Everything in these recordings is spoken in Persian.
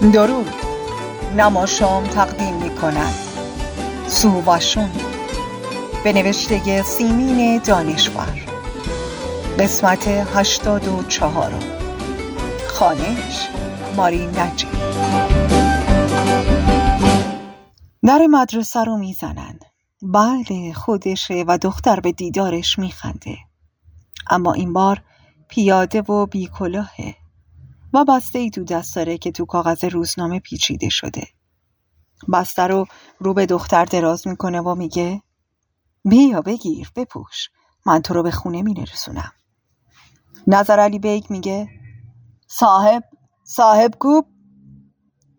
درود نماشام تقدیم می کند سوواشون به نوشته سیمین دانشور. قسمت هشتاد و چهارم خانش ماری نجی. در مدرسه رو می‌زنن. بله خودشه و دختر به دیدارش میخنده. اما این بار پیاده و بیکلاهه. و بسته ای تو دست داره که تو کاغذ روزنامه پیچیده شده. بسته رو رو به دختر دراز می‌کنه و میگه بیا بگیر بپوش من تو رو به خونه مینرسونم نظر علی بیگ میگه صاحب صاحب کوب؟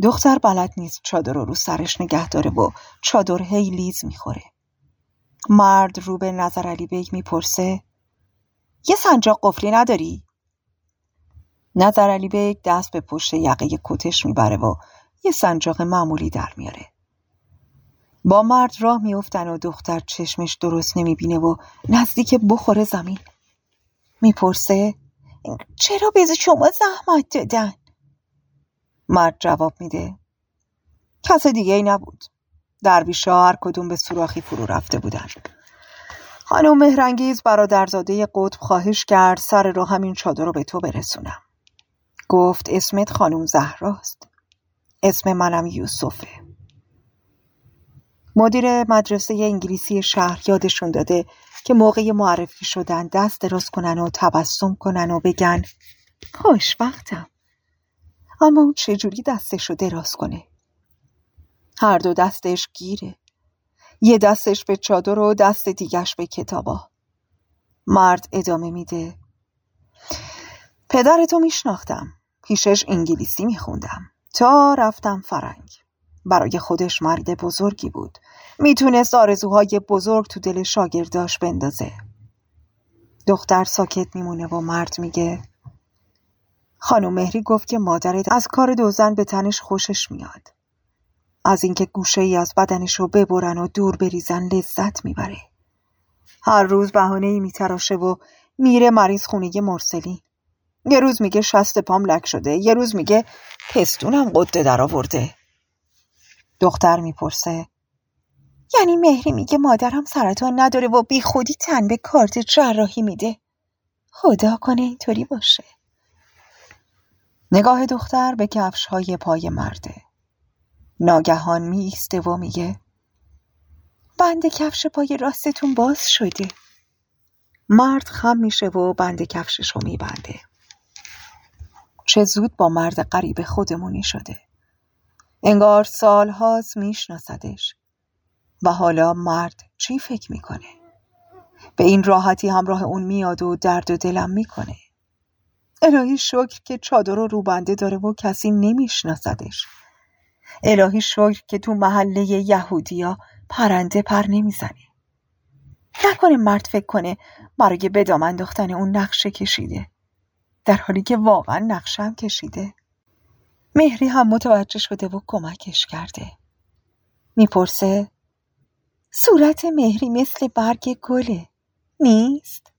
دختر بلد نیست چادر رو رو سرش نگه داره و چادر هی لیز می‌خوره. مرد رو به نظر علی بیگ می‌پرسه یه سنجاق قفلی نداری؟ نظر علی بیگ دست به پشت یقه کتش می‌بره و یه سنجاق معمولی در میاره. با مرد راه میافتن و دختر چشمش درست نمی‌بینه و نزدیک بخوره زمین. می‌پرسه چرا به شما زحمت دادن؟ مرد جواب میده کس دیگه ای نبود. درویش هر کدوم به سوراخی فرو رفته بودن. خانم مهرنگیز برادرزاده قطب خواهش کرد سر رو همین چادر رو به تو برسونم. گفت اسمت خانم زهراست. اسم منم یوسفه. مدیر مدرسه انگلیسی شهر یادشون داده که موقع معرفی شدن دست دراز کنن و تبسم کنن و بگن خوشبختم. اما اون چجوری دستش رو دراز کنه؟ هر دو دستش گیره. یه دستش به چادر و دست دیگش به کتابا. مرد ادامه میده پدرتو میشناختم. پیشش انگلیسی میخوندم. تا رفتم فرنگ. برای خودش مرد بزرگی بود. می‌تونست آرزوهای بزرگ تو دل شاگرداش بندازه. دختر ساکت میمونه و مرد میگه خانم مهری گفت که مادرت از کار دوزن به تنش خوشش میاد. از اینکه گوشه ای از بدنش رو ببرن و دور بریزن لذت می‌بره. هر روز بهانه ای میتراشه و میره مریض خونه مرسلی. یه روز میگه شست پام لک شده یه روز میگه پستونم قده در آورده. دختر می‌پرسه یعنی مهری میگه مادرم سرطان نداره و بی خودی تن به کارت جراحی میده. خدا کنه اینطوری باشه. نگاه دختر به کفش های پای مرده. ناگهان می و میگه بند کفش پای راستتون باز شده. مرد خم میشه و بند کفشش رو میبنده. چه زود با مرد غریب خودمونی شده. انگار سالهاست میشناسدش. و حالا مرد چی فکر می‌کنه؟ به این راحتی همراه اون میاد و درد و دلم می‌کنه. الهی شکر که چادر رو روبنده داره و کسی نمیشناسدش. الهی شکر که تو محله یهودیا پرنده پر نمی‌زنه. نکنه مرد فکر کنه برای بدام انداختن اون نقشه کشیده. در حالی که واقعا نقشم کشیده. مهری هم متوجه شده و کمکش کرده. می‌پرسه صورت مهری مثل برگ گله نیست؟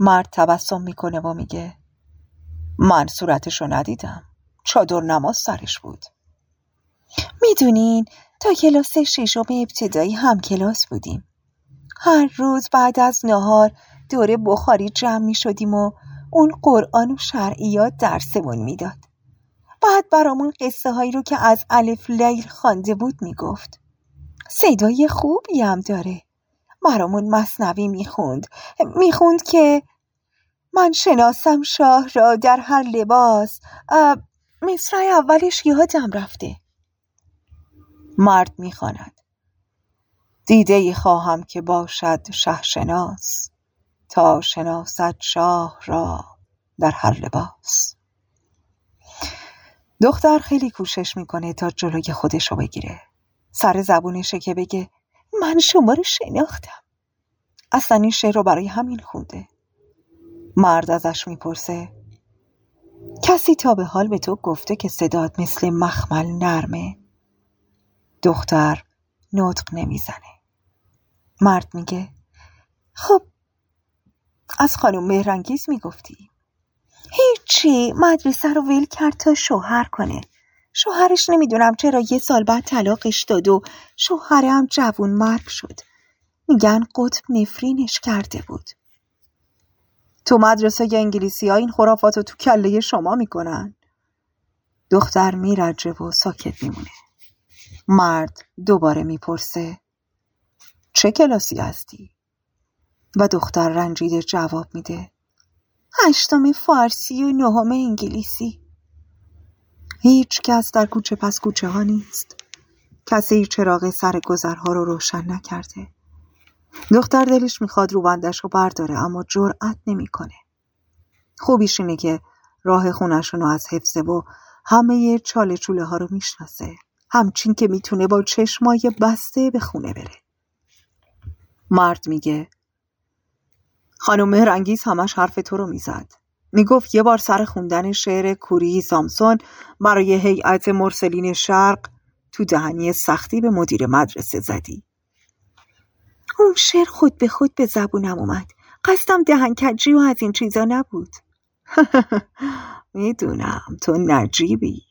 مرد تبسم می‌کنه و میگه من صورتشو ندیدم. چادر نماز سرش بود. می‌دونین تا کلاس ششم ابتدایی هم کلاس بودیم. هر روز بعد از نهار دوره بخاری جمع می شدیم و اون قرآن و شرعیات درسمون می‌داد. بعد برامون قصه هایی رو که از الف لیل خوانده بود می‌گفت. صدای خوبی هم داره. برامون مصنوی می‌خوند. می‌خوند که من شناسم شاه را در هر لباس مصرع اولش یادم رفته مرد می‌خواند دیده ای خواهم که باشد شه شناس تا شناسد شاه را در هر لباس. دختر خیلی کوشش می‌کنه تا جلوی خودش رو بگیره. سر زبونشه که بگه من شما رو شناختم. اصلا این شعر رو برای همین خونده. مرد ازش می‌پرسه کسی تا به حال به تو گفته که صدات مثل مخمل نرمه؟ دختر نطق نمی‌زنه. مرد میگه خب از خانم مهرنگیز می‌گفتی. هیچی مدرسه رو ویل کرد تا شوهر کنه. شوهرش نمی‌دونم چرا یه سال بعد طلاقش داد و شوهرم جوون مرگ شد. میگن قطب نفرینش کرده بود. تو مدرسه انگلیسی ها این خرافات رو تو کله شما می‌کنن. دختر میرجه و ساکت میمونه. مرد دوباره می‌پرسه چه کلاسی هستی؟ و دختر رنجیده جواب میده. هشتم فارسی و نهم انگلیسی. هیچ کس در کوچه پس کوچه ها نیست. کسی چراغ سر گذرها رو روشن نکرده. دختر دلش می‌خواد روبندش رو برداره اما جرأت نمی‌کنه. خوبیش اینه که راه خونشون رو از حفظه و همه چاله چوله ها رو می‌شناسه. همچین که می‌تونه با چشمای بسته به خونه بره. مرد میگه خانم مهرنگیز همش حرف تو رو می‌زد. می‌گفت یه بار سر خوندن شعر کوری سامسون برای هیئت مرسلین شرق تو دهنی سختی به مدیر مدرسه زدی. اون شعر خود به خود به زبونم اومد. قصدم دهنکجی و از این چیزا نبود. می‌دونم تو نجیبی.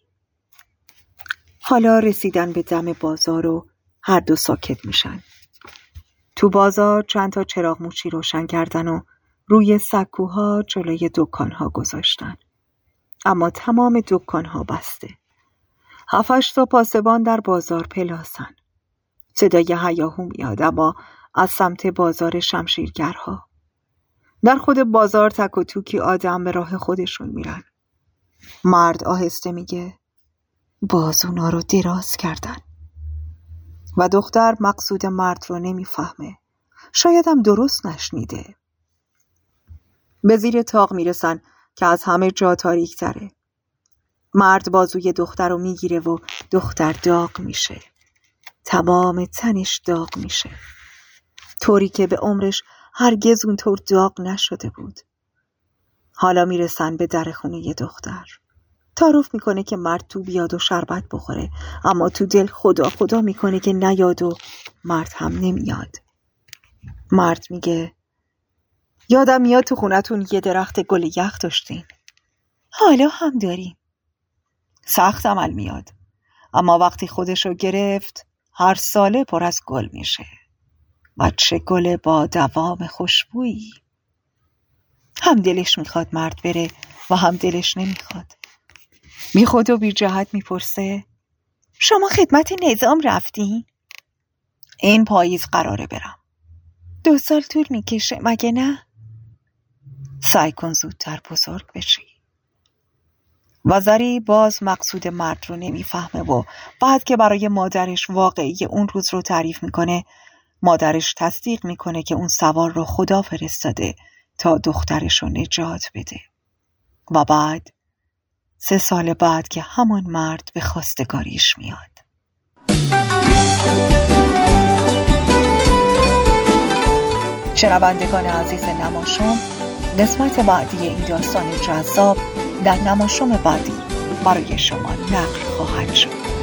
حالا رسیدن به دم بازار و هر دو ساکت میشن. تو بازار چند تا چراغ موچی روشن کردن و روی سکوها جلوی دکانها گذاشتن. اما تمام دکانها بسته. هفتش تا پاسبان در بازار پلاسن صدای هیاهو میاد اما از سمت بازار شمشیرگرها. در خود بازار تک و توکی آدم به راه خودشون میرن. مرد آهسته میگه باز اونا رو دراز کردن. و دختر مقصود مرد رو نمی‌فهمه. شایدم درست نشنیده. به زیر تاق می‌رسن که از همه جا تاریک تره مرد بازوی دختر رو می‌گیره و دختر داغ میشه. تمام تنش داغ میشه. طوری که به عمرش هرگز اونطور داغ نشده بود. حالا می‌رسن به در خونه دختر. تعارف می‌کنه که مرد تو بیاد و شربت بخوره. اما تو دل خدا خدا می‌کنه که نیاد و مرد هم نمیاد. مرد میگه یادم میاد تو خونتون یه درخت گل یخ داشتین. حالا هم داریم. سخت عمل میاد. اما وقتی خودشو گرفت هر ساله پر از گل میشه. و چه گل با دوام خوشبویی. هم دلش می‌خواد مرد بره و هم دلش نمی‌خواد. می‌خواد و بی جهت می‌پرسه شما خدمت نظام رفتین؟ این پاییز قراره برم دو سال طول می‌کشه مگه نه؟ سعی کن زودتر بزرگ بشی وزری باز مقصود مرد رو نمی‌فهمه و بعد که برای مادرش واقعی اون روز رو تعریف می‌کنه مادرش تصدیق می‌کنه که اون سوار رو خدا فرستاده تا دخترش رو نجات بده و بعد سه سال بعد که همان مرد به خواستگاریش میاد. شنوندگان عزیز نماشوم قسمت بعدی این داستان جذاب در نماشوم بعدی برای شما نقل خواهد شد.